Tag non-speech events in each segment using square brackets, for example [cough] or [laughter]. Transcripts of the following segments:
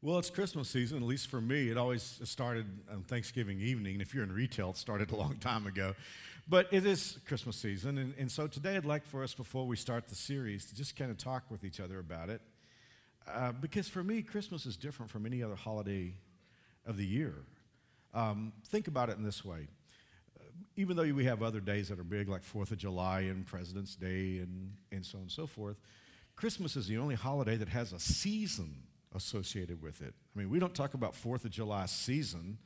Well, it's Christmas season, at least for me. It always started on Thanksgiving evening. If you're in retail, it started a long time ago. But it is Christmas season. And, and so today I'd like for us, before we start the series, to just kind of talk with each other about it. Uh, because for me, Christmas is different from any other holiday of the year. Um, think about it in this way. Uh, even though we have other days that are big, like 4th of July and President's Day and, and so on and so forth, Christmas is the only holiday that has a season associated with it. I mean, we don't talk about Fourth of July season,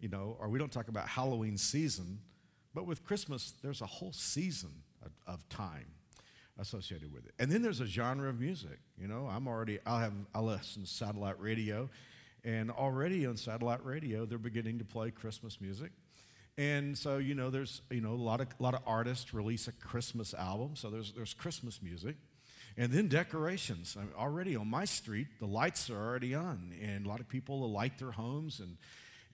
you know, or we don't talk about Halloween season, but with Christmas, there's a whole season of, of time associated with it. And then there's a genre of music. You know, I'm already, I'll have, I'll listen to satellite radio, and already on satellite radio, they're beginning to play Christmas music. And so, you know, there's, you know, a lot of, a lot of artists release a Christmas album, so there's, there's Christmas music. And then decorations. I mean, already on my street, the lights are already on, and a lot of people will light their homes. And,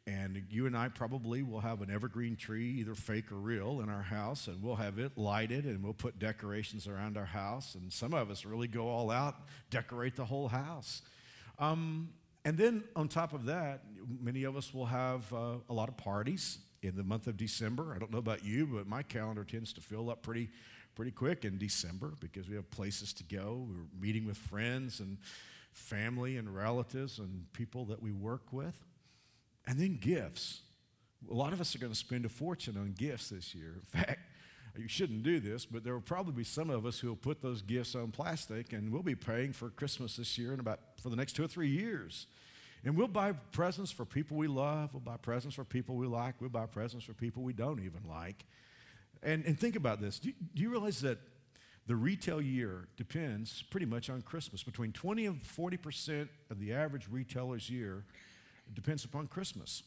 and you and I probably will have an evergreen tree, either fake or real, in our house, and we'll have it lighted, and we'll put decorations around our house. And some of us really go all out, decorate the whole house. Um, and then on top of that, many of us will have uh, a lot of parties in the month of December. I don't know about you, but my calendar tends to fill up pretty pretty quick in December because we have places to go. We're meeting with friends and family and relatives and people that we work with. And then gifts. A lot of us are going to spend a fortune on gifts this year. In [laughs] fact, you shouldn't do this, but there will probably be some of us who will put those gifts on plastic, and we'll be paying for Christmas this year and about for the next two or three years. And we'll buy presents for people we love. We'll buy presents for people we like. We'll buy presents for people we don't even like. And, and think about this. Do you, do you realize that the retail year depends pretty much on Christmas? Between 20 and 40% of the average retailer's year depends upon Christmas.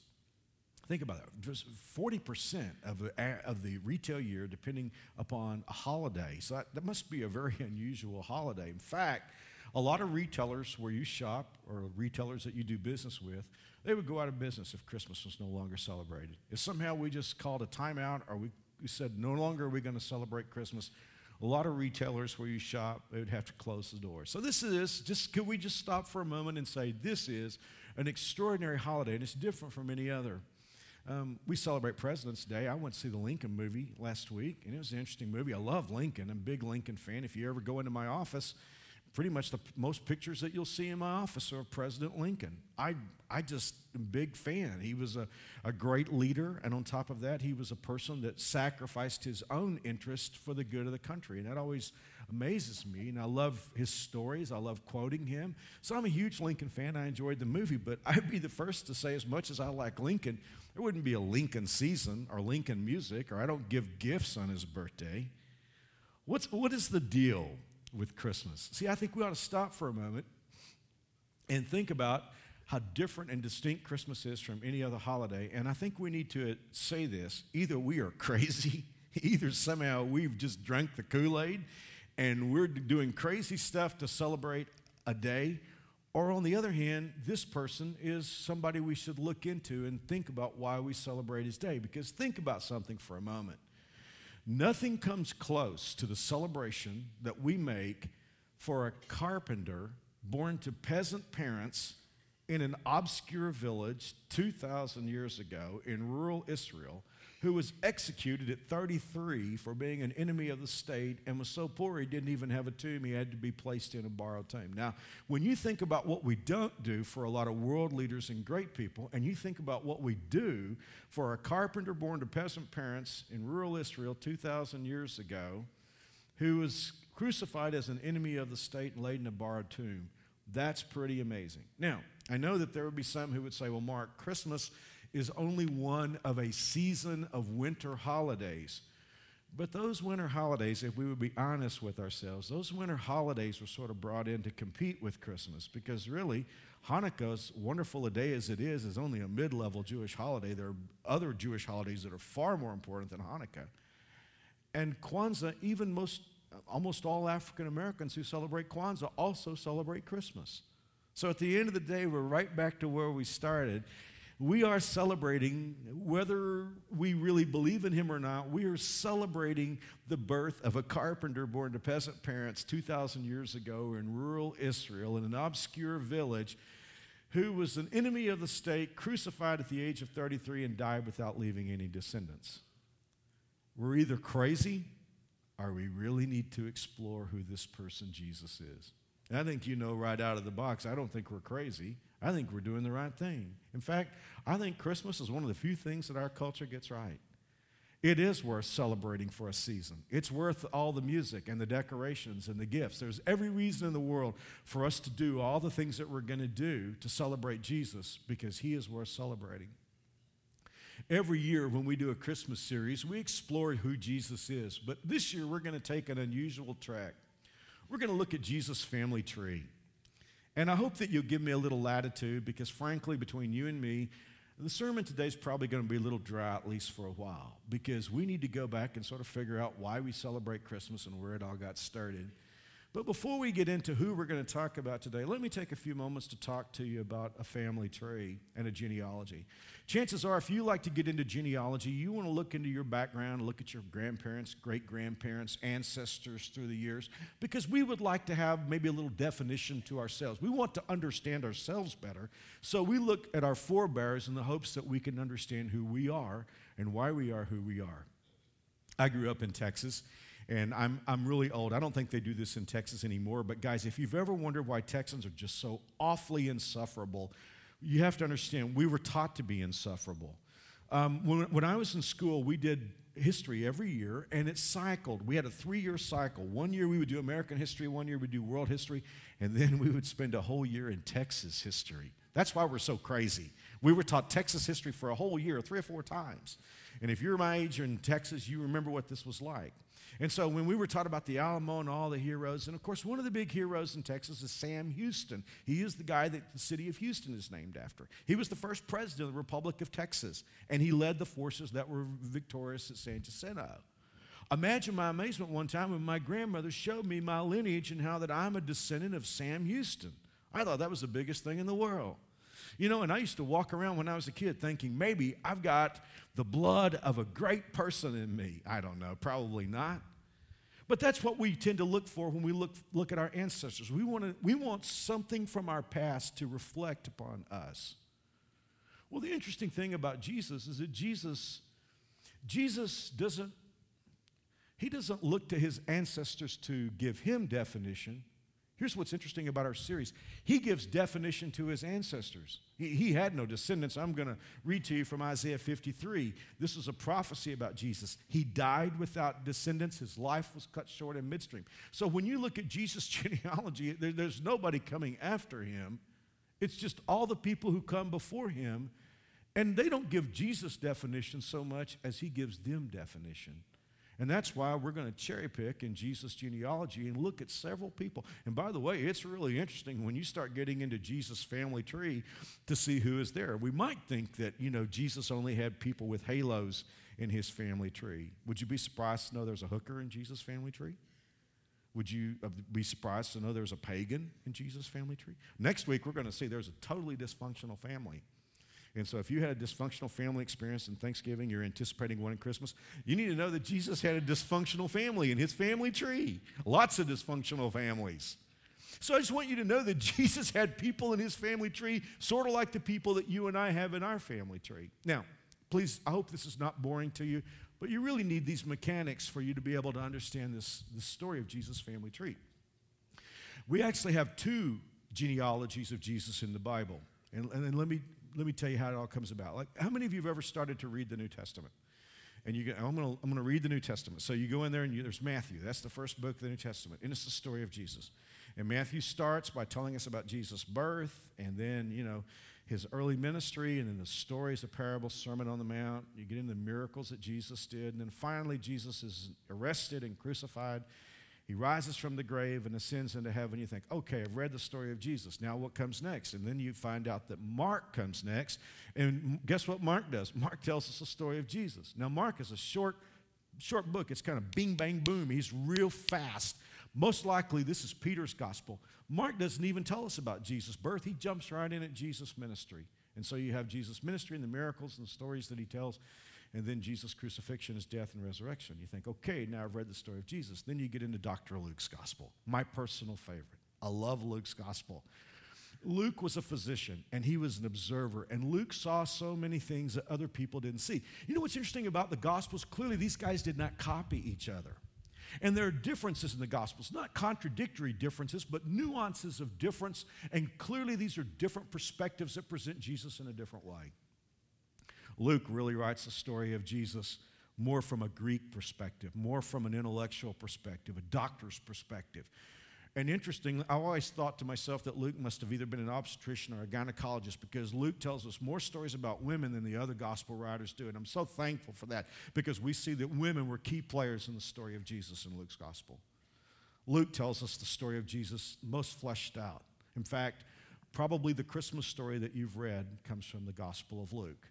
Think about that. Just 40% of the, of the retail year depending upon a holiday. So that, that must be a very [laughs] unusual holiday. In fact, a lot of retailers where you shop or retailers that you do business with, they would go out of business if Christmas was no longer celebrated. If somehow we just called a timeout or we we said, no longer are we going to celebrate Christmas. A lot of retailers where you shop, they would have to close the doors. So this is just, could we just stop for a moment and say, this is an extraordinary holiday, and it's different from any other. Um, we celebrate President's Day. I went to see the Lincoln movie last week, and it was an interesting movie. I love Lincoln. I'm a big Lincoln fan. If you ever go into my office, pretty much the most pictures that you'll see in my office are of President Lincoln. I, I just am a big fan. He was a, a great leader, and on top of that, he was a person that sacrificed his own interest for the good of the country. And that always amazes me. And I love his stories, I love quoting him. So I'm a huge Lincoln fan. I enjoyed the movie, but [laughs] I'd be the first to say, as much as I like Lincoln, there wouldn't be a Lincoln season or Lincoln music, or I don't give gifts on his birthday. What's, what is the deal with Christmas. See, I think we ought to stop for a moment and think about how different and distinct Christmas is from any other holiday. And I think we need to say this either we are crazy, [laughs] either somehow we've just drank the Kool Aid and we're doing crazy stuff to celebrate a day. Or on the other hand, this person is somebody we should look into and think about why we celebrate his day. Because think about something for a moment. Nothing comes close to the celebration that we make for a carpenter born to peasant parents in an obscure village 2,000 years ago in rural Israel who was executed at 33 for being an enemy of the state and was so poor he didn't even have a tomb. He had to be placed in a borrowed tomb. Now, when you think about what we don't do for a lot of world leaders and great people, and you think about what we do for a carpenter born to peasant parents in rural Israel 2,000 years ago, who was crucified as an enemy of the state and laid in a borrowed tomb, that's pretty amazing. Now, I know that there would be some who would say, well, Mark, Christmas is only one of a season of winter holidays. But those winter holidays, if we would be honest with ourselves, those winter holidays were sort of brought in to compete with Christmas because really, Hanukkah, as wonderful a day as it is, is only a mid level Jewish holiday. There are other Jewish holidays that are far more important than Hanukkah. And Kwanzaa, even most, almost all African Americans who celebrate Kwanzaa also celebrate Christmas. So at the end of the day, we're right back to where we started we are celebrating, whether we really believe in him or not, we are celebrating the birth of a carpenter born to peasant parents 2,000 years ago in rural Israel in an obscure village who was an enemy of the state, crucified at the age of 33, and died without leaving any descendants. We're either crazy or we really need to explore who this person Jesus is. And I think you know right out of the box, I don't think we're crazy. I think we're doing the right thing. In fact, I think Christmas is one of the few things that our culture gets right. It is worth celebrating for a season. It's worth all the music and the decorations and the gifts. There's every reason in the world for us to do all the things that we're going to do to celebrate Jesus because he is worth celebrating. Every year when we do a Christmas series, we explore who Jesus is. But this year we're going to take an unusual track. We're going to look at Jesus' family tree. And I hope that you'll give me a little latitude because, frankly, between you and me, the sermon today is probably going to be a little dry, at least for a while, because we need to go back and sort of figure out why we celebrate Christmas and where it all got started. But before we get into who we're going to talk about today, let me take a few moments to talk to you about a family tree and a genealogy. Chances are, if you like to get into genealogy, you want to look into your background, look at your grandparents, great grandparents, ancestors through the years, because we would like to have maybe a little definition to ourselves. We want to understand ourselves better. So we look at our forebears in the hopes that we can understand who we are and why we are who we are. I grew up in Texas. And I'm, I'm really old. I don't think they do this in Texas anymore. But guys, if you've ever wondered why Texans are just so awfully insufferable, you have to understand we were taught to be insufferable. Um, when, when I was in school, we did history every year, and it cycled. We had a three year cycle. One year we would do American history, one year we'd do world history, and then [laughs] we would spend a whole year in Texas history. That's why we're so crazy. We were taught Texas history for a whole year, three or four times. And if you're my age in Texas, you remember what this was like. And so when we were taught about the Alamo and all the heroes, and of course, one of the big heroes in Texas is Sam Houston. He is the guy that the city of Houston is named after. He was the first president of the Republic of Texas, and he led the forces that were victorious at San Jacinto. Imagine my amazement one time when my grandmother showed me my lineage and how that I'm a descendant of Sam Houston. I thought that was the biggest thing in the world. You know, and I used to walk around when I was a kid thinking maybe I've got the blood of a great person in me. I don't know, probably not. But that's what we tend to look for when we look, look at our ancestors. We want, to, we want something from our past to reflect upon us. Well, the interesting thing about Jesus is that Jesus, Jesus doesn't, he doesn't look to his ancestors to give him definition. Here's what's interesting about our series He gives definition to his ancestors. He, he had no descendants. I'm going to read to you from Isaiah 53. This is a prophecy about Jesus. He died without descendants, his life was cut short in midstream. So when you look at Jesus' [laughs] genealogy, there, there's nobody coming after him. It's just all the people who come before him. And they don't give Jesus definition so much as he gives them definition. And that's why we're going to cherry pick in Jesus' genealogy and look at several people. And by the way, it's really interesting when you start getting into Jesus' family tree to see who is there. We might think that, you know, Jesus only had people with halos in his family tree. Would you be surprised to know there's a hooker in Jesus' family tree? Would you uh, be surprised to know there's a pagan in Jesus' family tree? Next week, we're going to see there's a totally dysfunctional family and so, if you had a dysfunctional family experience in Thanksgiving, you're anticipating one in Christmas, you need to know that Jesus had a dysfunctional family in his family tree. Lots of dysfunctional families. So, I just want you to know that [laughs] Jesus had people in his family tree, sort of like the people that you and I have in our family tree. Now, please, I hope this is not boring to you, but you really need these mechanics for you to be able to understand this, this story of Jesus' family tree. We actually have two genealogies of Jesus in the Bible. And, and let me let me tell you how it all comes about. Like, how many of you have ever started to read the New Testament? And you go, I'm going to I'm gonna read the New Testament. So you go in there and you, there's Matthew. That's the first book of the New Testament. And it's the story of Jesus. And Matthew starts by telling us about Jesus' birth and then, you know, his early ministry and then the stories, the parable, Sermon on the Mount. You get into the miracles that Jesus did. And then finally, Jesus is arrested and crucified he rises from the grave and ascends into heaven. You think, okay, I've read the story of Jesus. Now what comes next? And then you find out that Mark comes next. And guess what Mark does? [laughs] Mark tells us the story of Jesus. Now, Mark is a short, short book. It's kind of bing, bang, boom. He's real fast. Most likely, this is Peter's gospel. Mark doesn't even tell us about Jesus' birth. He jumps right in at Jesus' ministry. And so you have Jesus' ministry and the miracles and the stories that he tells and then Jesus' crucifixion, his death, and resurrection. You think, okay, now I've read the story of Jesus. Then you get into Dr. Luke's gospel, my personal favorite. I love Luke's gospel. Luke was a physician and he was an observer, and Luke saw so many things that other people didn't see. You know what's interesting about the Gospels? Clearly, these guys did not copy each other. And there are differences in the Gospels, not contradictory differences, but nuances of difference. And clearly, these are different perspectives that present Jesus in a different way. Luke really writes the story of Jesus more from a Greek perspective, more from an intellectual perspective, a doctor's perspective. And interestingly, I always thought to myself that Luke must have either been an obstetrician or a gynecologist because Luke tells us more stories about women than the other gospel writers do. And I'm so thankful for that because we see that women were key players in the story of Jesus in Luke's gospel. Luke tells us the story of Jesus most fleshed out. In fact, probably the Christmas story that you've read comes from the Gospel of Luke.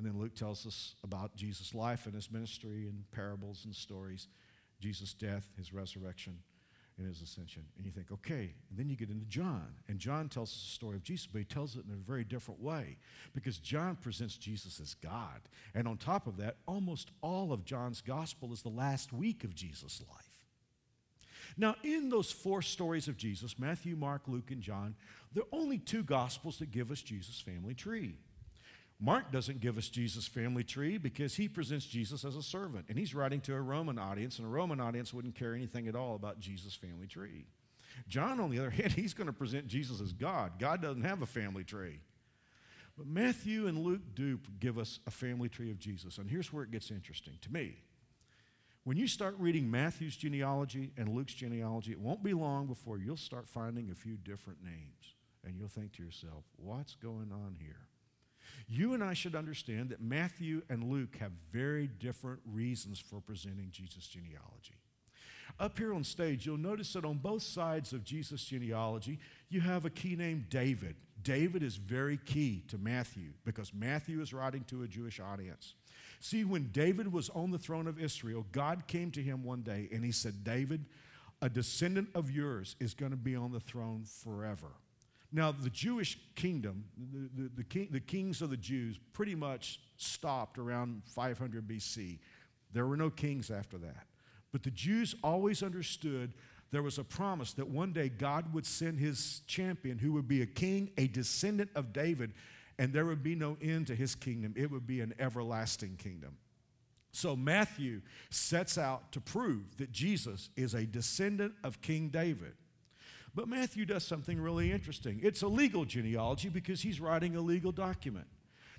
And then Luke tells us about Jesus' life and his ministry and parables and stories, Jesus' death, his resurrection, and his ascension. And you think, okay, and then you get into John. And John tells us the story of Jesus, but he tells it in a very different way because John presents Jesus as God. And on top of that, almost all of John's gospel is the last week of Jesus' life. Now, in those four stories of Jesus Matthew, Mark, Luke, and John there are only two gospels that give us Jesus' family tree. Mark doesn't give us Jesus' family tree because he presents Jesus as a servant. And he's writing to a Roman audience, and a Roman audience wouldn't care anything at all about Jesus' family tree. John, on the other [laughs] hand, he's going to present Jesus as God. God doesn't have a family tree. But Matthew and Luke do give us a family tree of Jesus. And here's where it gets interesting to me. When you start reading Matthew's genealogy and Luke's genealogy, it won't be long before you'll start finding a few different names. And you'll think to yourself, what's going on here? You and I should understand that Matthew and Luke have very different reasons for presenting Jesus' genealogy. Up here on stage, you'll notice that on both sides of Jesus' genealogy, you have a key named David. David is very key to Matthew because Matthew is writing to a Jewish audience. See, when David was on the throne of Israel, God came to him one day and he said, David, a descendant of yours is going to be on the throne forever. Now, the Jewish kingdom, the, the, the, king, the kings of the Jews, pretty much stopped around 500 BC. There were no kings after that. But the Jews always understood there was a promise that one day God would send his champion who would be a king, a descendant of David, and there would be no end to his kingdom. It would be an everlasting kingdom. So Matthew sets out to prove that Jesus is a descendant of King David. But Matthew does something really interesting. It's a legal genealogy because he's writing a legal document.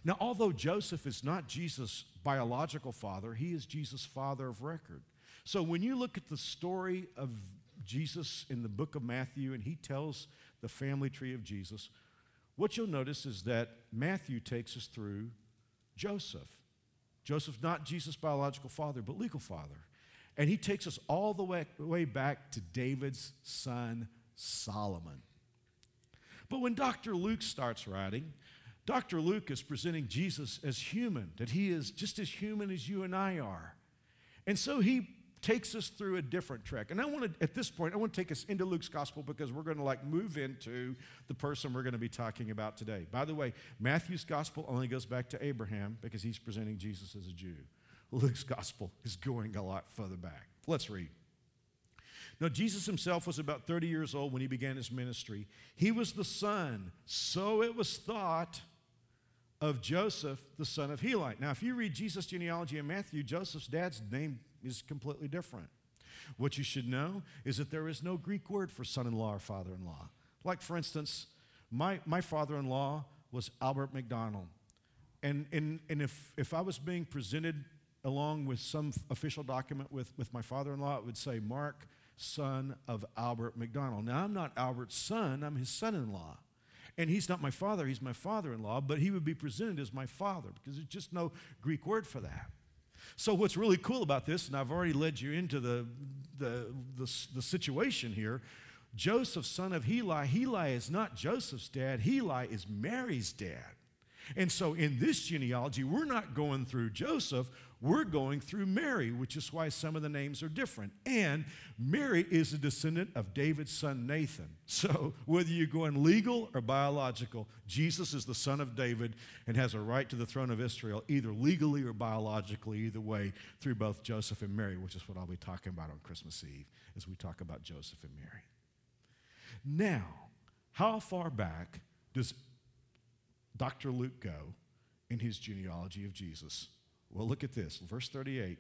Now, although Joseph is not Jesus' biological father, he is Jesus' father of record. So when you look at the story of Jesus in the book of Matthew and he tells the family tree of Jesus, what you'll notice is that Matthew takes us through Joseph. Joseph, not Jesus' biological father, but legal father. And he takes us all the way, way back to David's son, Solomon. But when Dr. Luke starts writing, Dr. Luke is presenting Jesus as human, that he is just as human as you and I are. And so he takes us through a different trek. And I want to, at this point, I want to take us into Luke's gospel because we're going to like move into the person we're going to be talking about today. By the way, Matthew's gospel only goes back to Abraham because he's presenting Jesus as a Jew. Luke's gospel is going a lot further back. Let's read. Now, Jesus himself was about 30 years old when he began his ministry. He was the son, so it was thought, of Joseph, the son of Heli. Now, if you read Jesus' genealogy in Matthew, Joseph's dad's name is completely different. What you should know is that there is no Greek word for son in law or father in law. Like, for instance, my, my father in law was Albert McDonald. And, and, and if, if I was being presented along with some official document with, with my father in law, it would say Mark son of Albert McDonald. Now, I'm not Albert's son, I'm his son in law. And he's not my father, he's my father in law, but he would be presented as my father because there's just no Greek word for that. So, what's really cool about this, and I've already led you into the, the, the, the situation here Joseph, son of Heli, Heli is not Joseph's dad, Heli is Mary's dad. And so in this genealogy, we're not going through Joseph, we're going through Mary, which is why some of the names are different. And Mary is a descendant of David's son Nathan. So whether you're going legal or biological, Jesus is the son of David and has a right to the throne of Israel, either legally or biologically, either way, through both Joseph and Mary, which is what I'll be talking about on Christmas Eve as we talk about Joseph and Mary. Now, How far back does Dr. Luke go in his genealogy of Jesus? Well, look at this. Verse 38.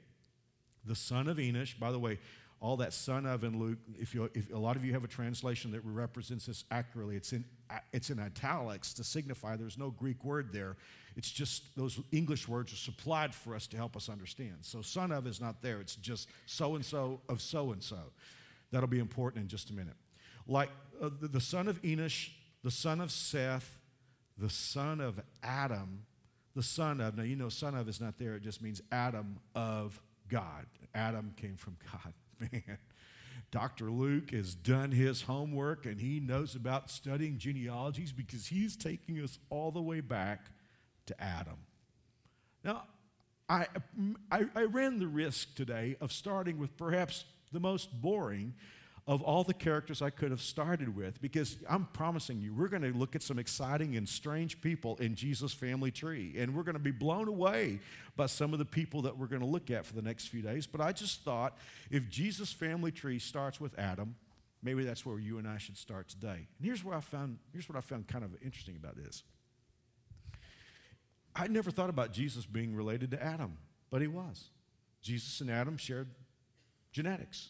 The son of Enosh, by the way, all that son of in Luke, if, you, if a lot of you have a translation that represents this accurately, it's in, it's in italics to signify there's no Greek word there. It's just those English words are supplied for us to help us understand. So son of is not there. It's just so and so of so and so. That'll be important in just a minute. Like uh, the, the son of Enosh, the son of Seth, the son of Adam, the son of, now you know, son of is not there, it just means Adam of God. Adam came from God. [laughs] man, Dr. Luke has done his homework and he knows about studying genealogies because he's taking us all the way back to Adam. Now, I, I, I ran the risk today of starting with perhaps the most boring of all the characters I could have started with because I'm promising you, we're going to look at some exciting and strange people in Jesus' family tree. And we're going to be blown away by some of the people that we're going to look at for the next few days. But I just thought if Jesus' family tree starts with Adam, maybe that's where you and I should start today. And here's what I found, here's what I found kind of interesting about this. I never thought about Jesus being related to Adam, but he was. Jesus and Adam shared genetics.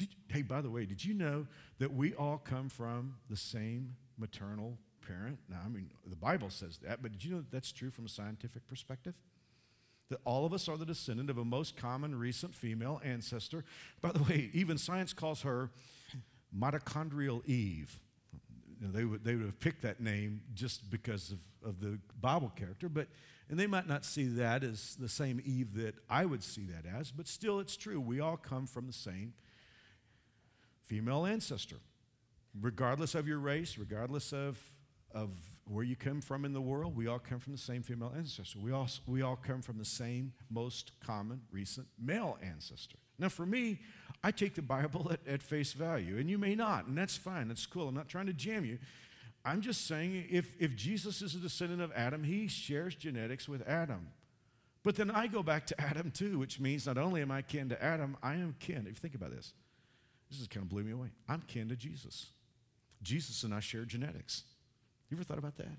Did, hey, by the way, did you know that we all come from the same maternal parent? Now, I mean, the Bible says that, but did you know that that's true from a scientific perspective? That all of us are the descendant of a most common recent female ancestor. By the way, even science calls her mitochondrial Eve. You know, they, would, they would have picked that name just because of, of the Bible character, but and they might not see that as the same Eve that I would see that as, but still it's true. We all come from the same female ancestor. Regardless of your race, regardless of, of where you come from in the world, we all come from the same female ancestor. We all, we all come from the same most common recent male ancestor. Now, for me, I take the Bible at, at face value, and you may not, and that's fine. That's cool. I'm not trying to jam you. I'm just saying if, if Jesus is a descendant of Adam, he shares genetics with Adam. But then I go back to Adam too, which means not only am I kin to Adam, I am kin. If you think about this, this is kind of blew me away. I'm kin to Jesus. Jesus and I share genetics. You ever thought about that?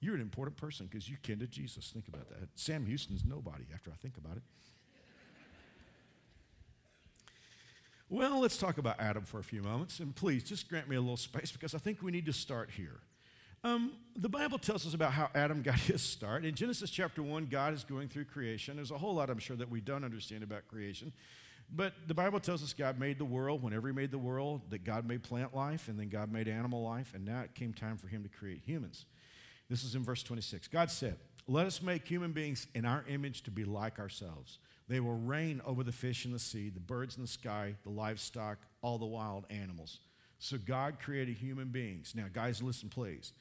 You're an important person because you're kin to Jesus. Think about that. Sam Houston's nobody after I think about it. Well, let's talk about Adam for a few moments. And please, just grant me a little space because I think we need to start here. Um, the Bible tells us about how Adam got [laughs] his start. In Genesis chapter 1, God is going through creation. There's a whole lot, I'm sure, that we don't understand about creation. But the Bible tells us God made the world. Whenever He made the world, that God made plant life, and then God made animal life, and now it came time for Him to create humans. This is in verse 26. God said, Let us make human beings in our image to be like ourselves. They will reign over the fish in the sea, the birds in the sky, the livestock, all the wild animals. So God created human beings. Now, guys, listen, please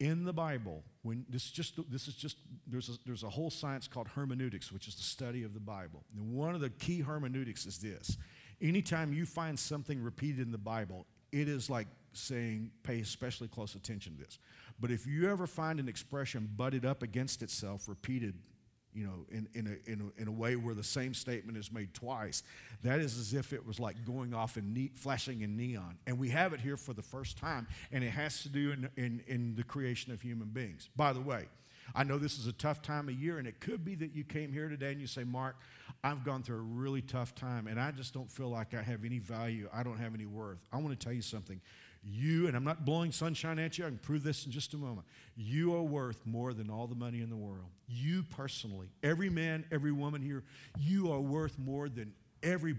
in the Bible, when this is just this is just there's a, there's a whole science called hermeneutics, which is the study of the Bible. And one of the key hermeneutics is this: anytime you find something repeated in the Bible, it is like saying pay especially close attention to this. But if you ever find an expression butted up against itself, repeated you know, in, in, a, in, a, in a way where the same statement is made twice. That is as if it was like going off and ne- flashing in neon. And we have it here for the first time, and it has to do in, in, in the creation of human beings. By the way, I know this is a tough time of year, and it could be that you came here today and you say, Mark, I've gone through a really tough time, and I just don't feel like I have any value. I don't have any worth. I want to tell you something. You, and I'm not blowing sunshine at you, I can prove this in just a moment. You are worth more than all the money in the world. You personally, every man, every woman here, you are worth more than every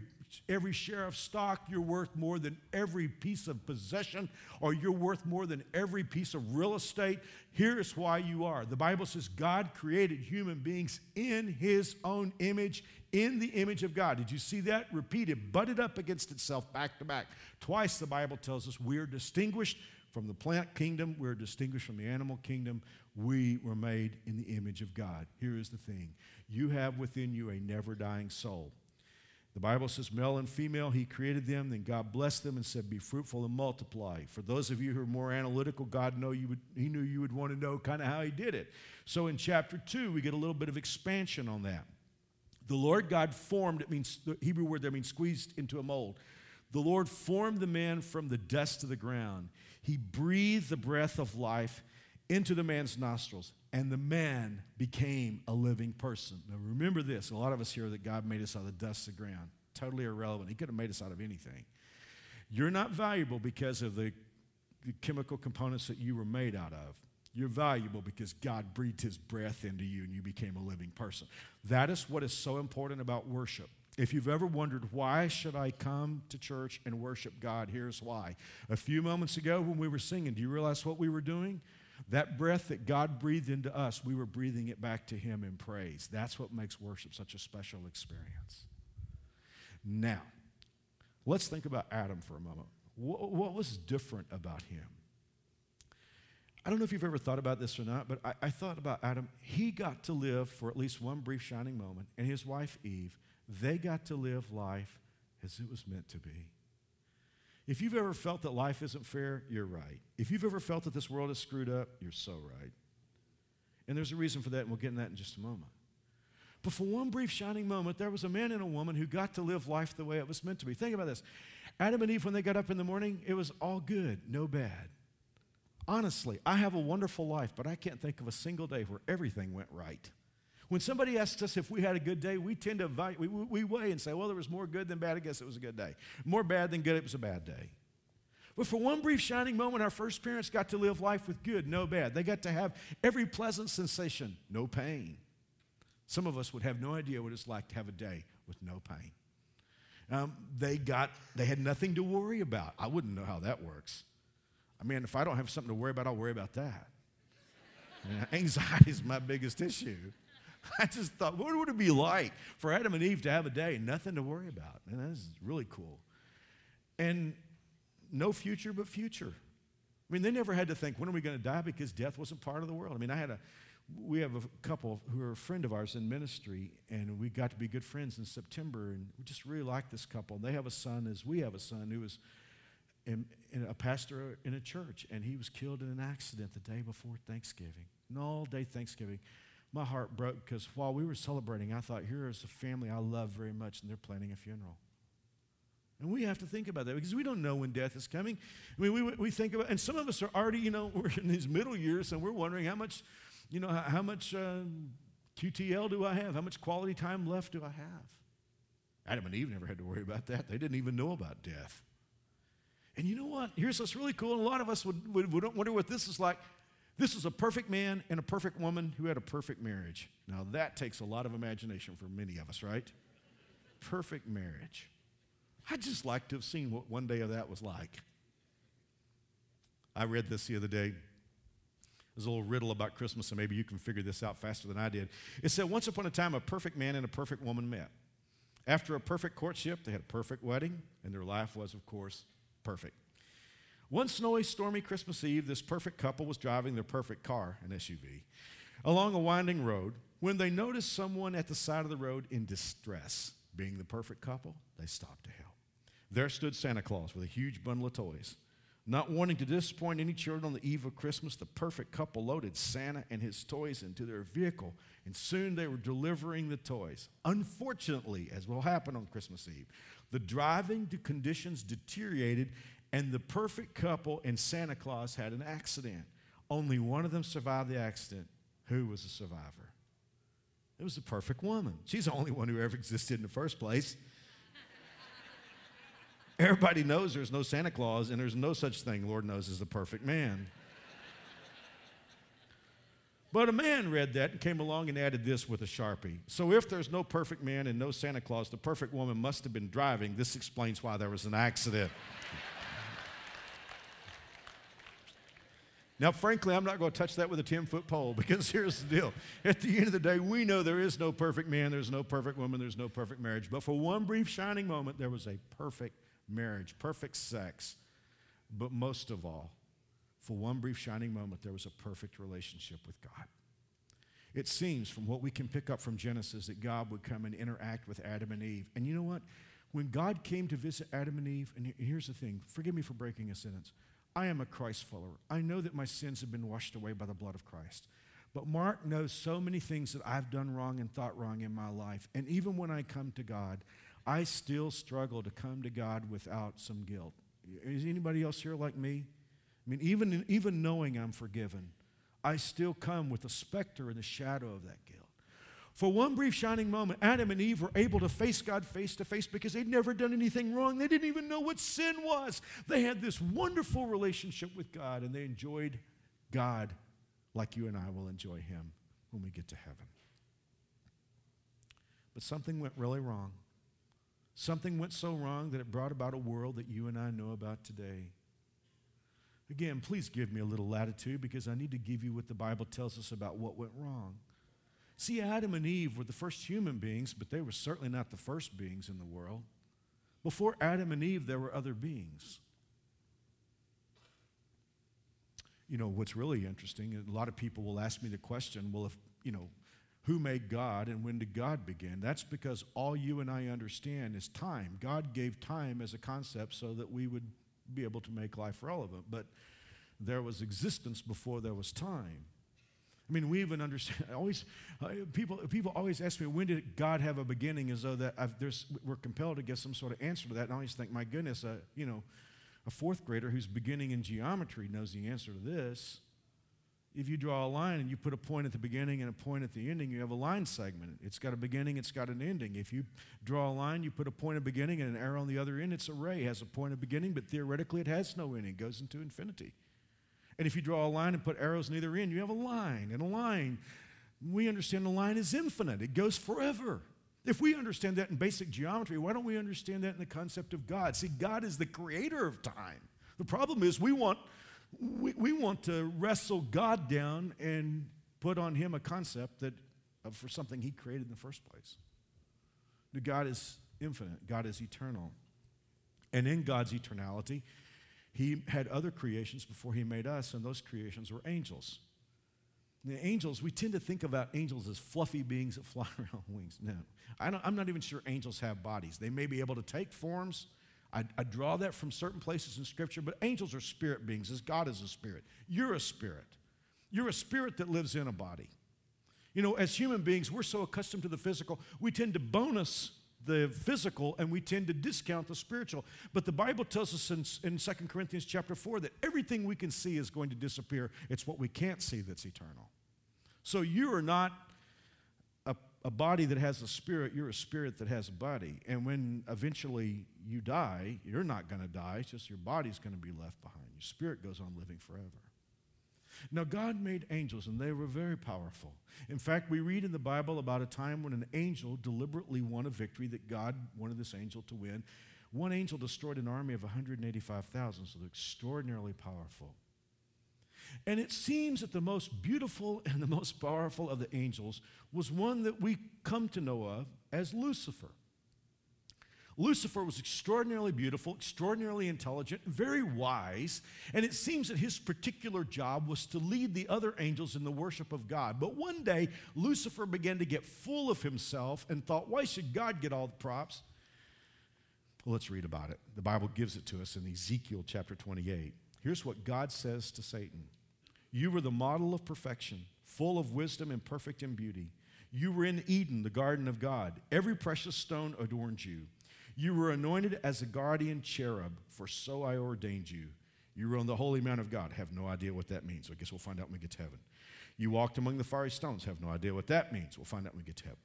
every share of stock, you're worth more than every piece of possession, or you're worth more than every piece of real estate. Here's why you are. The Bible says God created human beings in his own image in the image of God. Did you see that? Repeated, butted up against itself back to back. Twice the Bible tells us we are distinguished from the plant kingdom, we're distinguished from the animal kingdom. We were made in the image of God. Here is the thing you have within you a never dying soul. The Bible says, male and female, he created them. Then God blessed them and said, Be fruitful and multiply. For those of you who are more analytical, God know you would, he knew you would want to know kind of how he did it. So in chapter 2, we get a little bit of expansion on that. The Lord God formed, it means the Hebrew word there means squeezed into a mold. The Lord formed the man from the dust of the ground. He breathed the breath of life into the man's nostrils, and the man became a living person. Now, remember this a lot of us hear that God made us out of the dust of the ground. Totally irrelevant. He could have made us out of anything. You're not valuable because of the, the chemical components that you were made out of. You're valuable because God breathed his breath into you and you became a living person. That is what is so important about worship. If you've ever wondered why should I come to church and worship God, here's why. A few moments ago when we were singing, do you realize what we were doing? That breath that God breathed into us, we were breathing it back to him in praise. That's what makes worship such a special experience. Now, let's think about Adam for a moment. What, was different about him? I don't know if you've ever thought about this or not, but I, I, thought about Adam. He got to live for at least one brief shining moment, and his wife Eve, they got to live life as it was meant to be. If you've ever felt that life isn't fair, you're right. If you've ever felt that this world is screwed up, you're so right. And there's a reason for that, and we'll get in that in just a moment. But for one brief shining moment, there was a man and a woman who got to live life the way it was meant to be. Think about this Adam and Eve, when they got up in the morning, it was all good, no bad. Honestly, I have a wonderful life, but I can't think of a single day where everything went right. When somebody asks us if we had a good day, we tend to vi- we, we weigh and say, well, there was more good than bad. I guess it was a good day. More bad than good, it was a bad day. But for one brief shining moment, our first parents got to live life with good, no bad. They got to have every pleasant sensation, no pain. Some of us would have no idea what it's like to have a day with no pain. Um, they got, they had nothing to worry about. I wouldn't know how that works. I mean, if I don't have something to worry about, I'll worry about that. [laughs] anxiety is my biggest issue. [laughs] I just thought, what would it be like for Adam and Eve to have a day, nothing to worry about? And that's really cool. And no future but future. I mean, they never had to think, when are we going to die? Because death wasn't part of the world. I mean, I had a, we have a couple who are a friend of ours in ministry, and we got to be good friends in September, and we just really like this couple. And They have a son, as we have a son, who was in, in a pastor in a church, and he was killed in an accident the day before Thanksgiving. And all day Thanksgiving, my heart broke because while we were celebrating, I thought, here is a family I love very much, and they're planning a funeral. And we have to think about that because we don't know when death is coming. I mean, we, we think about, and some of us are already, you know, [laughs] we're in these middle years and we're wondering how much, you know, how, how much uh, QTL do I have? How much quality time left do I have? Adam and Eve never had to worry about that. They didn't even know about death. And you know what? Here's what's really cool. A lot of us would, would, would wonder what this is like. This is a perfect man and a perfect woman who had a perfect marriage. Now, that takes a lot of imagination for many of us, right? Perfect marriage. I'd just like to have seen what one day of that was like. I read this the other day. There's a little riddle about Christmas, and maybe you can figure this out faster than I did. It said, Once upon a time, a perfect man and a perfect woman met. After a perfect courtship, they had a perfect wedding, and their life was, of course, perfect. One snowy, stormy Christmas Eve, this perfect couple was driving their perfect car, an SUV, along a winding road when they noticed someone at the side of the road in distress. Being the perfect couple, they stopped to help. There stood Santa Claus with a huge bundle of toys. Not wanting to disappoint any children on the eve of Christmas, the perfect couple loaded Santa and his toys into their vehicle, and soon they were delivering the toys. Unfortunately, as will happen on Christmas Eve, the driving conditions deteriorated, and the perfect couple and Santa Claus had an accident. Only one of them survived the accident. Who was the survivor? It was the perfect woman. She's the only one who ever existed in the first place. Everybody knows there's no Santa Claus, and there's no such thing, Lord knows, as the perfect man. But a man read that and came along and added this with a sharpie. So, if there's no perfect man and no Santa Claus, the perfect woman must have been driving. This explains why there was an accident. Now, frankly, I'm not going to touch that with a 10 foot pole [laughs] because here's the deal. At the end of the day, we know there is no perfect man, there's no perfect woman, there's no perfect marriage. But for one brief shining moment, there was a perfect marriage, perfect sex. But most of all, for one brief shining moment, there was a perfect relationship with God. It seems from what we can pick up from Genesis that God would come and interact with Adam and Eve. And you know what? When God came to visit Adam and Eve, and here's the thing forgive me for breaking a sentence. I am a Christ follower. I know that my sins have been washed away by the blood of Christ. But Mark knows so many things that I've done wrong and thought wrong in my life. And even when I come to God, I still struggle to come to God without some guilt. Is anybody else here like me? I mean, even, even knowing I'm forgiven, I still come with the specter and the shadow of that guilt. For one brief shining moment, Adam and Eve were able to face God face to face because they'd never done anything wrong. They didn't even know what sin was. They had this wonderful relationship with God and they enjoyed God like you and I will enjoy Him when we get to heaven. But something went really wrong. Something went so wrong that it brought about a world that you and I know about today. Again, please give me a little latitude because I need to give you what the Bible tells us about what went wrong. See, Adam and Eve were the first human beings, but they were certainly not the first beings in the world. Before Adam and Eve, there were other beings. You know, what's really interesting, a lot of people will ask me the question well, if, you know, who made God and when did God begin? That's because all you and I understand is time. God gave time as a concept so that we would be able to make life relevant. But there was existence before there was time. I mean, we even understand. [laughs] Always, uh, people people always ask me, when did God have a beginning? As though that we're compelled to get some sort of answer to that. And I always think, my goodness, uh, you know, a fourth grader who's beginning in geometry knows the answer to this. If you draw a line and you put a point at the beginning and a point at the ending, you have a line segment. It's got a beginning, it's got an ending. If you draw a line, you put a point at beginning and an arrow on the other end, it's a ray. It has a point at beginning, but theoretically it has no ending. It goes into infinity. And if you draw a line and put arrows in either end, you have a line. And a line, we understand the line is infinite, it goes forever. If we understand that in basic geometry, why don't we understand that in the concept of God? See, God is the creator of time. The problem is we want, we, we want to wrestle God down and put on him a concept that uh, for something he created in the first place. God is infinite, God is eternal. And in God's eternality, he had other creations before he made us, and those creations were angels. The angels, we tend to think about angels as fluffy beings that [laughs] fly around wings. No, I am not even sure angels have bodies. They may be able to take forms. I, I draw that from certain places in Scripture, but angels are spirit beings, as God is a spirit. You're a spirit. You're a spirit that lives in a body. You know, as human beings, we're so accustomed to the physical, we tend to bonus the physical and we tend to discount the spiritual. But the Bible tells us in, in 2 Corinthians chapter 4 that everything we can see is going to disappear. It's what we can't see that's eternal. So you are not a, a body that has a spirit, you're a spirit that has a body. And when eventually you die, you're not going to die, it's just your body's going to be left behind. Your spirit goes on living forever. Now, God made angels, and they were very powerful. In fact, we read in the Bible about a time when an angel deliberately won a victory that God wanted this angel to win. One angel destroyed an army of 185,000, so they're extraordinarily powerful. And it seems that the most beautiful [laughs] and the most powerful of the angels was one that we come to know of as Lucifer. Lucifer was extraordinarily beautiful, extraordinarily intelligent, very wise, and it seems that his particular job was to lead the other angels in the worship of God. But one day, Lucifer began to get full of himself and thought, why should God get all the props? Well, let's read about it. The Bible gives it to us in Ezekiel chapter 28. Here's what God says to Satan You were the model of perfection, full of wisdom and perfect in beauty. You were in Eden, the garden of God. Every precious stone adorned you. You were anointed as a guardian cherub, for so I ordained you. You were on the holy mount of God. Have no idea what that means. I guess we'll find out when we get to heaven. You walked among the fiery stones. Have no idea what that means. We'll find out when we get to heaven.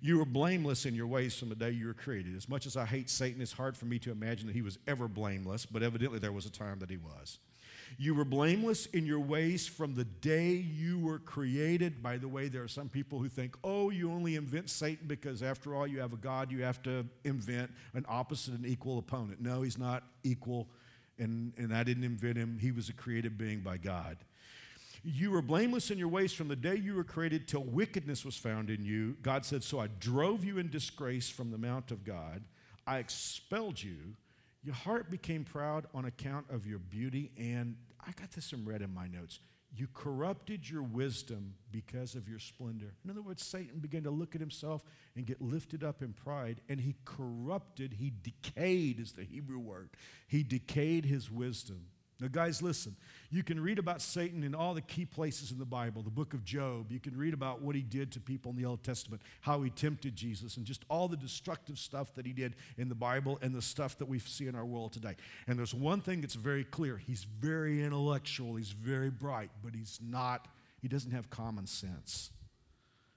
You were blameless in your ways from the day you were created. As much as I hate Satan, it's hard for me to imagine that he was ever blameless, but evidently there was a time that he was. You were blameless in your ways from the day you were created. By the way, there are some people who think, oh, you only invent Satan because after all, you have a God, you have to invent an opposite and equal opponent. No, he's not equal, and, and I didn't invent him. He was a created being by God. You were blameless in your ways from the day you were created till wickedness was found in you. God said, So I drove you in disgrace from the mount of God. I expelled you your heart became proud on account of your beauty, and I got this in red in my notes. You corrupted your wisdom because of your splendor. In other words, Satan began to look at himself and get lifted up in pride, and he corrupted, he decayed, is the Hebrew word. He decayed his wisdom. Now, guys, listen. You can read about Satan in all the key places in the Bible, the book of Job. You can read about what he did to people in the Old Testament, how he tempted Jesus, and just all the destructive stuff that he did in the Bible and the stuff that we see in our world today. And there's one thing that's very clear he's very intellectual, he's very bright, but he's not, he doesn't have common sense.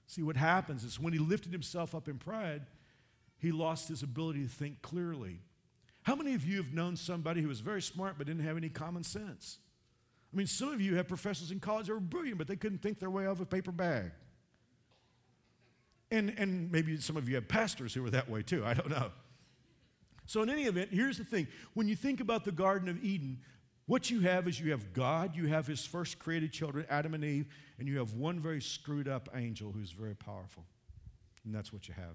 See, what happens is when he lifted himself up in pride, he lost his ability to think clearly. How many of you have known somebody who was very smart but didn't have any common sense? I mean, some of you have professors in college that were brilliant, but they couldn't think their way out of a paper bag. And, and maybe some of you have pastors who were that way too. I don't know. So, in any event, here's the thing when you think about the Garden of Eden, what you have is you have God, you have his first created children, Adam and Eve, and you have one very screwed up angel who's very powerful. And that's what you have.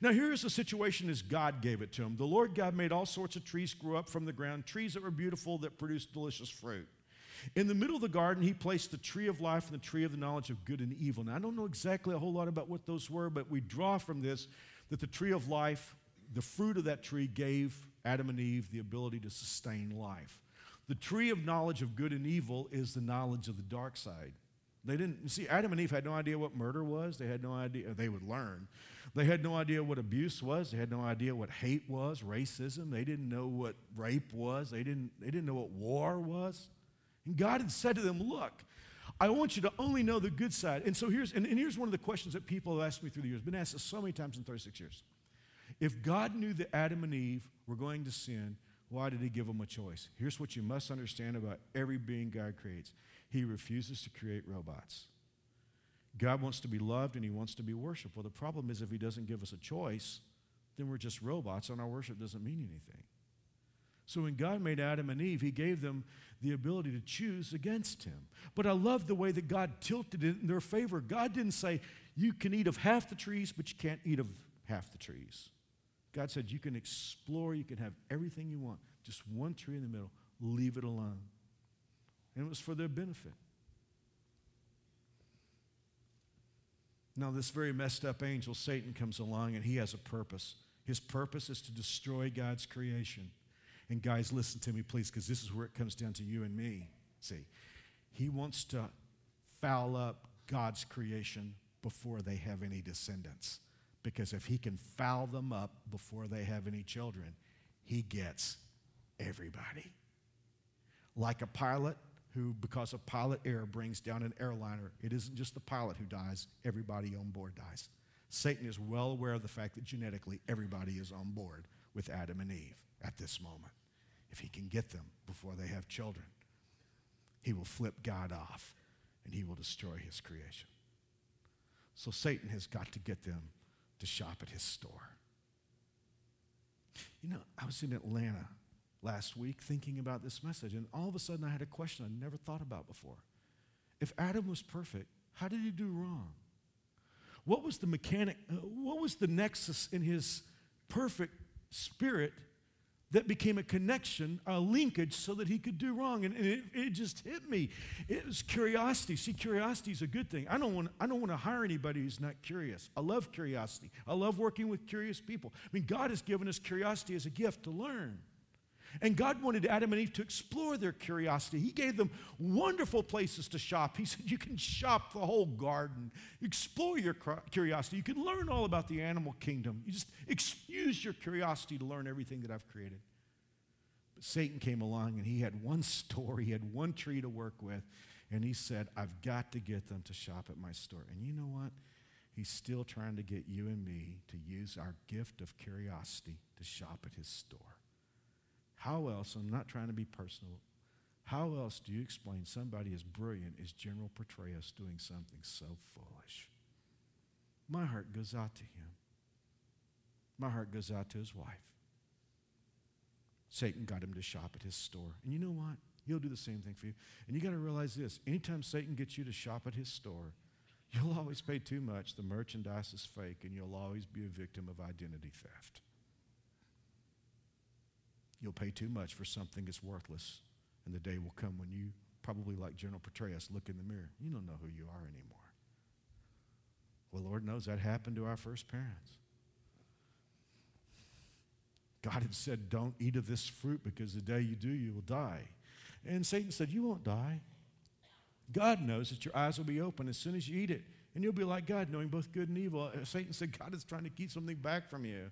Now, here's the situation as God gave it to him. The Lord God made all sorts of trees grow up from the ground, trees that were beautiful, that produced delicious fruit. In the middle of the garden, he placed the tree of life and the tree of the knowledge of good and evil. Now, I don't know exactly a whole lot about what those were, but we draw from this that the tree of life, the fruit of that tree, gave Adam and Eve the ability to sustain life. The tree of knowledge of good and evil is the knowledge of the dark side. They didn't see Adam and Eve had no idea what murder was. They had no idea. They would learn. They had no idea what abuse was. They had no idea what hate was, racism. They didn't know what rape was. They didn't, they didn't know what war was. And God had said to them, Look, I want you to only know the good side. And so here's, and, and here's one of the questions that people have asked me through the years, been asked this so many times in 36 years. If God knew that Adam and Eve were going to sin, why did he give them a choice? Here's what you must understand about every being God creates He refuses to create robots. God wants to be loved and he wants to be worshiped. Well, the problem is if he doesn't give us a choice, then we're just robots and our worship doesn't mean anything. So when God made Adam and Eve, he gave them the ability to choose against him. But I love the way that God tilted it in their favor. God didn't say, you can eat of half the trees, but you can't eat of half the trees. God said, you can explore, you can have everything you want, just one tree in the middle, leave it alone. And it was for their benefit. Now, this very messed up angel, Satan, comes along and he has a purpose. His purpose is to destroy God's creation. And guys, listen to me, please, because this is where it comes down to you and me. See, he wants to foul up God's creation before they have any descendants. Because if he can foul them up before they have any children, he gets everybody. Like a pilot who, because of pilot error, brings down an airliner. It isn't just the pilot who dies, everybody on board dies. Satan is well aware of the fact that genetically everybody is on board with Adam and Eve at this moment. If he can get them before they have children, he will flip God off and he will destroy his creation. So Satan has got to get them to shop at his store. You know, I was in Atlanta last week thinking about this message, and all of a sudden I had a question I never thought about before. If Adam was perfect, how did he do wrong? What was the mechanic, uh, what was the nexus in his perfect spirit that became a connection, a linkage, so that he could do wrong. And, it, it, just hit me. It was curiosity. See, curiosity is a good thing. I don't, want, I don't want to hire anybody who's not curious. I love curiosity. I love working with curious people. I mean, God has given us curiosity as a gift to learn. And God wanted Adam and Eve to explore their curiosity. He gave them wonderful places to shop. He said, You can shop the whole garden, explore your curiosity. You can learn all about the animal kingdom. You just use your curiosity to learn everything that I've created. But Satan came along and he had one store, he had one tree to work with, and he said, I've got to get them to shop at my store. And you know what? He's still trying to get you and me to use our gift of curiosity to shop at his store. How else, I'm not trying to be personal, how else do you explain somebody as brilliant as General Petraeus doing something so foolish? My heart goes out to him. My heart goes out to his wife. Satan got him to shop at his store. And you know what? He'll do the same thing for you. And you got to realize this anytime Satan gets you to shop at his store, you'll [laughs] always pay too much. The merchandise is fake, and you'll always be a victim of identity theft. You'll pay too much for something that's worthless, and the day will come when you, probably like General Petraeus, look in the mirror. You don't know who you are anymore. Well, Lord knows that happened to our first parents. God had said, Don't eat of this fruit because the day you do, you will die. And Satan said, You won't die. God knows that your eyes will be open as soon as you eat it, and you'll be like God, knowing both good and evil. Uh, Satan said, God is trying to keep something back from you.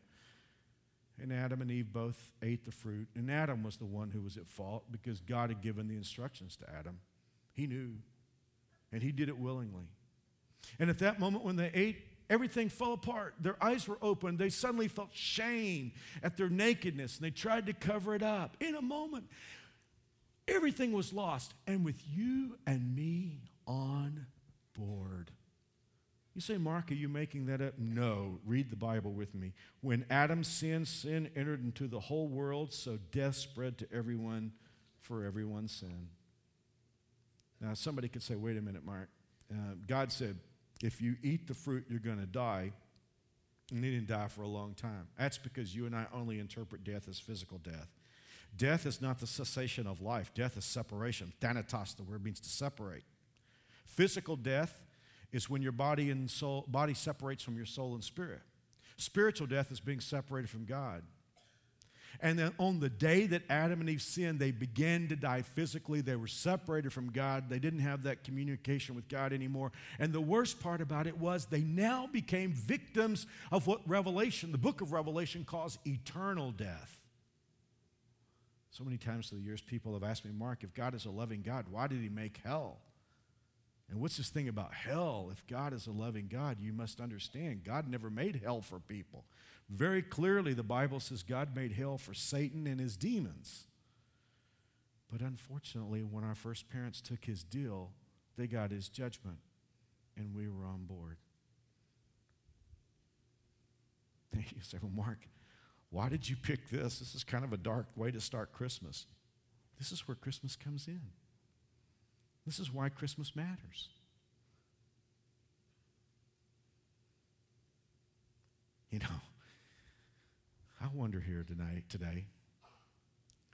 And Adam and Eve both ate the fruit. And Adam was the one who was at fault because God had given the instructions to Adam. He knew, and he did it willingly. And at that moment, when they ate, everything fell apart. Their eyes were open. They suddenly felt shame at their nakedness, and they tried to cover it up. In a moment, Everything was lost. And with you and me on board. You say, Mark, are you making that up? No. Read the Bible with me. When Adam sinned, sin entered into the whole world, so death spread to everyone for everyone's sin. Now, somebody could say, wait a minute, Mark. Uh, God said, if you eat the fruit, you're going to die. And he didn't die for a long time. That's because you and I only interpret death as physical death. Death is not the cessation of life, death is separation. Thanatos, the word means to separate. Physical death is when your body and soul body separates from your soul and spirit. Spiritual death is being separated from God. And then on the day that Adam and Eve sinned, they began to die physically. They were separated from God. They didn't have that communication with God anymore. And the worst part about it was they now became victims of what Revelation, the book of Revelation, calls eternal death. So many times through the years, people have asked me, Mark, if God is a loving God, why did he make hell? And what's this thing about hell? If God is a loving God, you must understand God never made hell for people. Very clearly, the Bible says God made hell for Satan and his demons. But unfortunately, when our first parents took his deal, they got his judgment, and we were on board. [laughs] You say, well, Mark, why did you pick this? This is kind of a dark way to start Christmas. This is where Christmas comes in. This is why Christmas matters. You know, I wonder here tonight, today,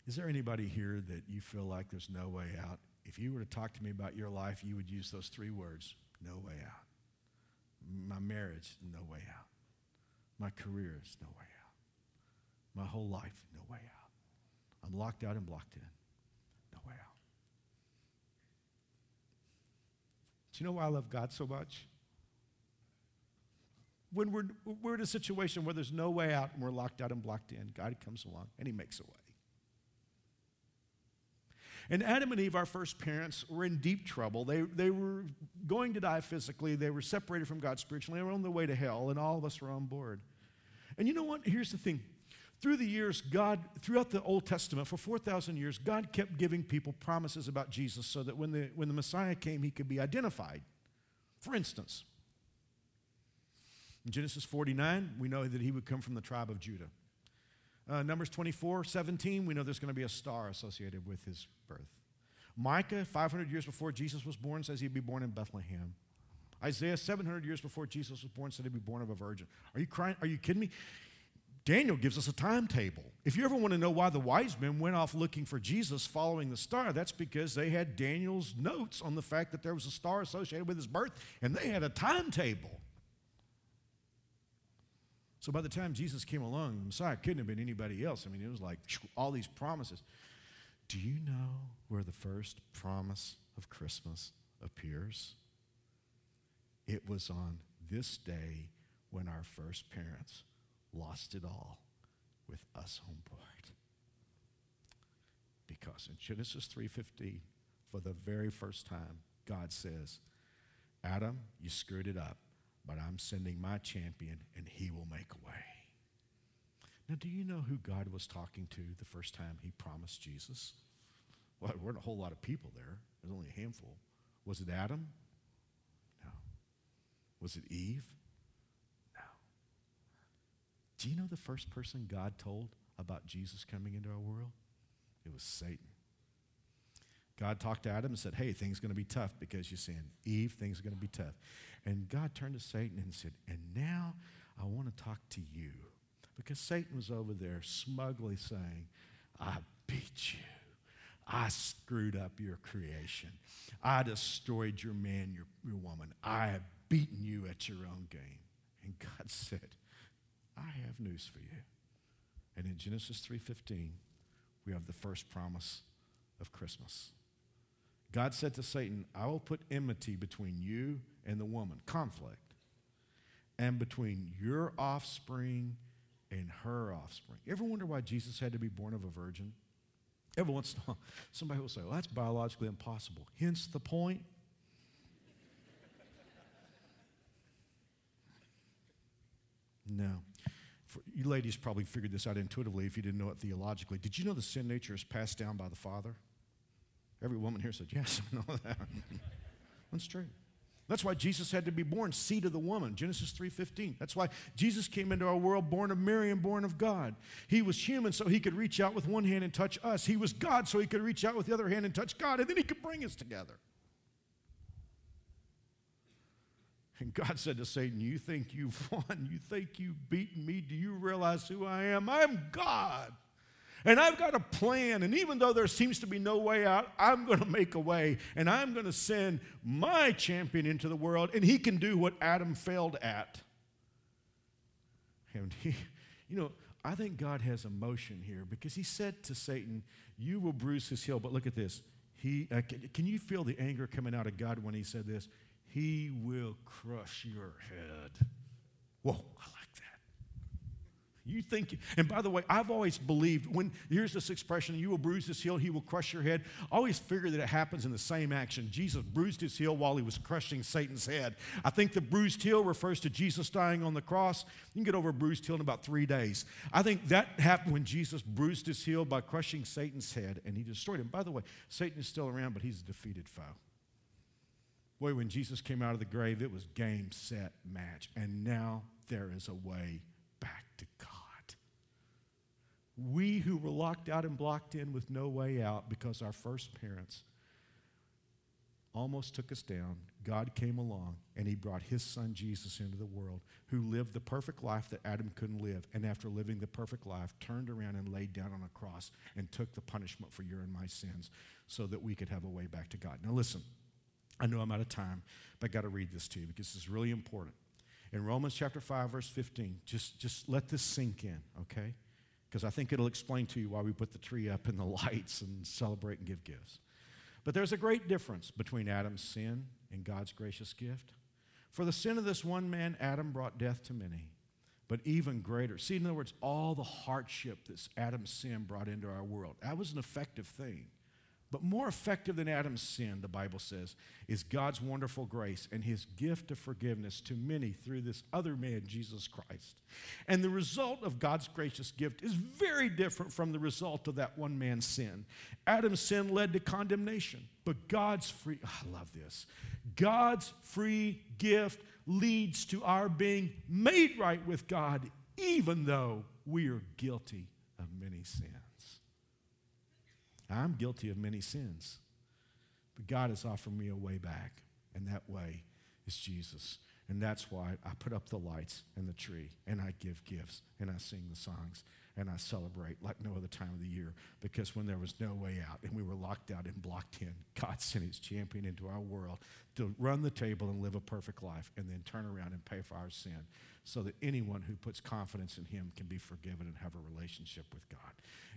is there anybody here that you feel like there's no way out? If you were to talk to me about your life, you would use those three words no way out. My marriage, no way out. My career is no way out my whole life, no way out. I'm locked out and blocked in. No way out. Do you know why I love God so much? When we're, we're in a situation where there's no way out and we're locked out and blocked in, God comes along and He makes a way. And Adam and Eve, our first parents, were in deep trouble. They, they were going to die physically, they were separated from God spiritually, they were on their way to hell, and all of us were on board. And you know what? Here's the thing through the years, God, throughout the Old Testament, for 4,000 years, God kept giving people promises about Jesus so that when the, when the Messiah came, he could be identified. For instance, in Genesis 49, we know that he would come from the tribe of Judah. Uh, Numbers 24, 17, we know there's going to be a star associated with his birth. Micah, 500 years before Jesus was born, says he'd be born in Bethlehem. Isaiah, 700 years before Jesus was born, said he'd be born of a virgin. Are you crying? Are you kidding me? Daniel gives us a timetable. If you ever want to know why the wise men went off looking for Jesus following the star, that's because they had Daniel's notes on the fact that there was a star associated with his birth, and they had a timetable. So by the time Jesus came along, the Messiah couldn't have been anybody else. I mean, it was like all these promises. Do you know where the first promise of Christmas appears? It was on this day when our first parents lost it all with us on board. Because in Genesis 3:15, for the very first time, God says, Adam, you screwed it up, but I'm sending my champion and he will make a way. Now, do you know who God was talking to the first time he promised Jesus? Well, there weren't a whole lot of people there. There's only a handful. Was it Adam? No. Was it Eve? Do you know the first person God told about Jesus coming into our world? It was Satan. God talked to Adam and said, Hey, things are going to be tough because you sin. Eve, things are going to be tough. And God turned to Satan and said, And now I want to talk to you. Because Satan was over there smugly saying, I beat you. I screwed up your creation. I destroyed your man, your, your woman. I have beaten you at your own game. And God [laughs] said, I have news for you. And in Genesis 3:15, we have the first promise of Christmas. God said to Satan, I will put enmity between you and the woman, conflict, and between your offspring and her offspring. Ever wonder why Jesus had to be born of a virgin? Every once in a while, [laughs] somebody will say, well, that's biologically impossible. Hence the point. No. For, you ladies probably figured this out intuitively if you didn't know it theologically. Did you know the sin nature is passed down by the Father? Every woman here said, Yes, [laughs] I know that. That's true. That's why Jesus had to be born seed of the woman, Genesis 3:15. That's why Jesus came into our world born of Mary and born of God. He was human so he could reach out with one hand and touch us. He was God so he could reach out with the other hand and touch God and then he could bring us together. And God said to Satan, You think you've [laughs] won? You think you've beaten me? Do you realize who I am? I'm God. And I've got a plan. And even though there seems to be no way out, I'm going to make a way. And I'm going to send my champion into the world. And he can do what Adam failed at. And he, [laughs] you know, I think God has emotion here because he said to Satan, You will bruise his heel. But look at this. He, uh, can, can you feel the anger coming out of God when he said this? He will crush your head. Whoa, I like that. You think, and by the way, I've always believed when, here's this expression, you will bruise his heel, he will crush your head. I always figure that it happens in the same action. Jesus bruised his heel while he was crushing Satan's head. I think the bruised heel refers to Jesus dying on the cross. You can get over a bruised heel in about three days. I think that happened when Jesus bruised his heel by crushing Satan's head and he destroyed him. By the way, Satan is still around, but he's a defeated foe. Boy, when Jesus came out of the grave, it was game, set, match. And now there is a way back to God. We who were locked out and blocked in with no way out because our first parents almost took us down, God came along and he brought his son Jesus into the world, who lived the perfect life that Adam couldn't live. And after living the perfect life, turned around and laid down on a cross and took the punishment for your and my sins so that we could have a way back to God. Now, listen. I know I'm out of time, but I got to read this to you because it's really important. In Romans chapter 5, verse 15, just, just let this sink in, okay? Because I think it'll explain to you why we put the tree up and the [laughs] lights and celebrate and give gifts. But there's a great difference between Adam's sin and God's gracious gift. For the sin of this one man, Adam brought death to many. But even greater, see, in other words, all the hardship that Adam's sin brought into our world, that was an effective thing. But more effective than Adam's sin, the Bible says, is God's wonderful grace and his gift of forgiveness to many through this other man, Jesus Christ. And the result of God's gracious gift is very different from the result of that one man's sin. Adam's sin led to condemnation, but God's free, oh, I love this. God's free gift leads to our being made right with God, even though we are guilty of many sins. I'm guilty of many sins. But God has offered me a way back, and that way is Jesus. And that's why I put up the lights and the tree, and I give gifts, and I sing the songs, and I celebrate like no other time of the year. Because when there was no way out and we were locked out and blocked in, God [laughs] sent his champion into our world to run the table and live a perfect life, and then turn around and pay for our sin so that anyone who puts confidence in him can be forgiven and have a relationship with God.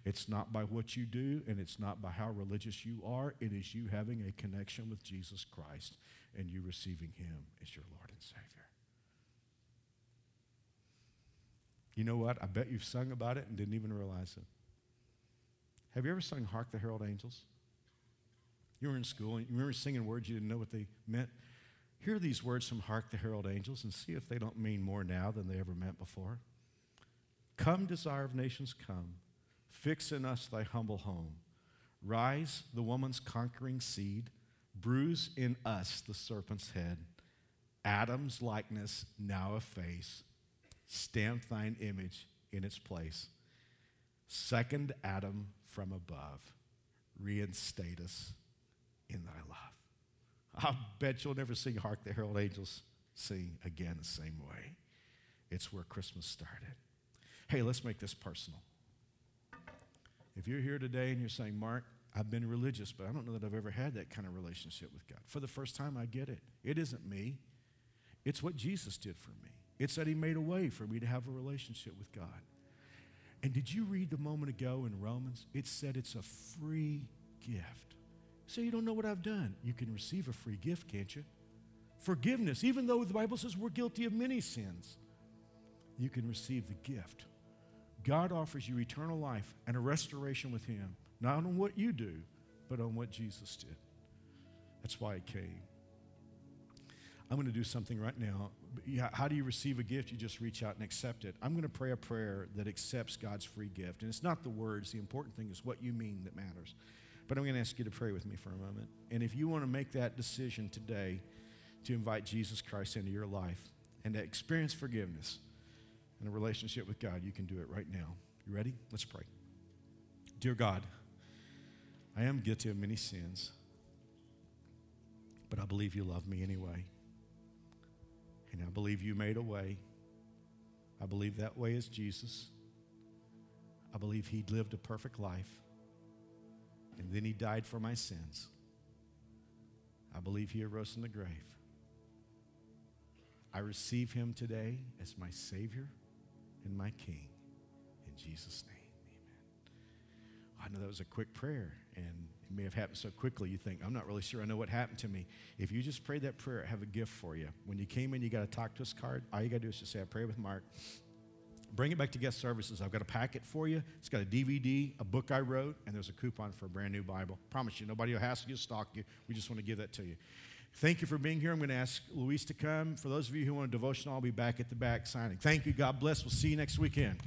It's not by what you do and it's not by how religious you are. It is you having a connection with Jesus Christ and you receiving him as your Lord and Savior. You know what? I bet you've sung about it and didn't even realize it. Have you ever sung Hark the Herald Angels? You were in school and you remember singing words you didn't know what they meant? Hear these words from Hark the Herald Angels and see if they don't mean more now than they ever meant before. Come, desire of nations, come. Fix in us thy humble home. Rise, the woman's conquering seed. Bruise in us the serpent's head. Adam's likeness now efface. Stamp thine image in its place. Second Adam from above. Reinstate us in thy love. I bet you'll never sing Hark the Herald Angels sing again the same way. It's where Christmas started. Hey, let's make this personal. If you're here today and you're saying, Mark, I've been religious, but I don't know that I've ever had that kind of relationship with God. For the first time, I get it. It isn't me, it's what Jesus did for me. It's that He made a way for me to have a relationship with God. And did you read the moment ago in Romans? It said it's a free gift. So you don't know what I've done. You can receive a free gift, can't you? Forgiveness, even though the Bible says we're guilty of many sins, you can receive the gift. God offers you eternal life and a restoration with Him, not on what you do, but on what Jesus did. That's why He came. I'm going to do something right now. How do you receive a gift? You just reach out and accept it. I'm going to pray a prayer that accepts God's free gift. And it's not the words, the important thing is what you mean that matters. But I'm going to ask you to pray with me for a moment. And if you want to make that decision today to invite Jesus Christ into your life and to experience forgiveness and a relationship with God, you can do it right now. You ready? Let's pray. Dear God, I am guilty of many sins, but I believe you love me anyway. And I believe you made a way. I believe that way is Jesus. I believe he lived a perfect life. And then he died for my sins. I believe he arose from the grave. I receive him today as my Savior and my King. In Jesus' name, amen. I know that was a quick prayer, and it may have happened so quickly you think, I'm not really sure I know what happened to me. If you just prayed that prayer, I have a gift for you. When you came in, you got a talk to us card. All you got to do is just say, I pray with Mark. Bring it back to guest services. I've got a packet for you. It's got a DVD, a book I wrote, and there's a coupon for a brand new Bible. Promise you, nobody will hassle you, stalk you. We just want to give that to you. Thank you for being here. I'm going to ask Luis to come. For those of you who want a devotional, I'll be back at the back signing. Thank you. God bless. We'll see you next weekend.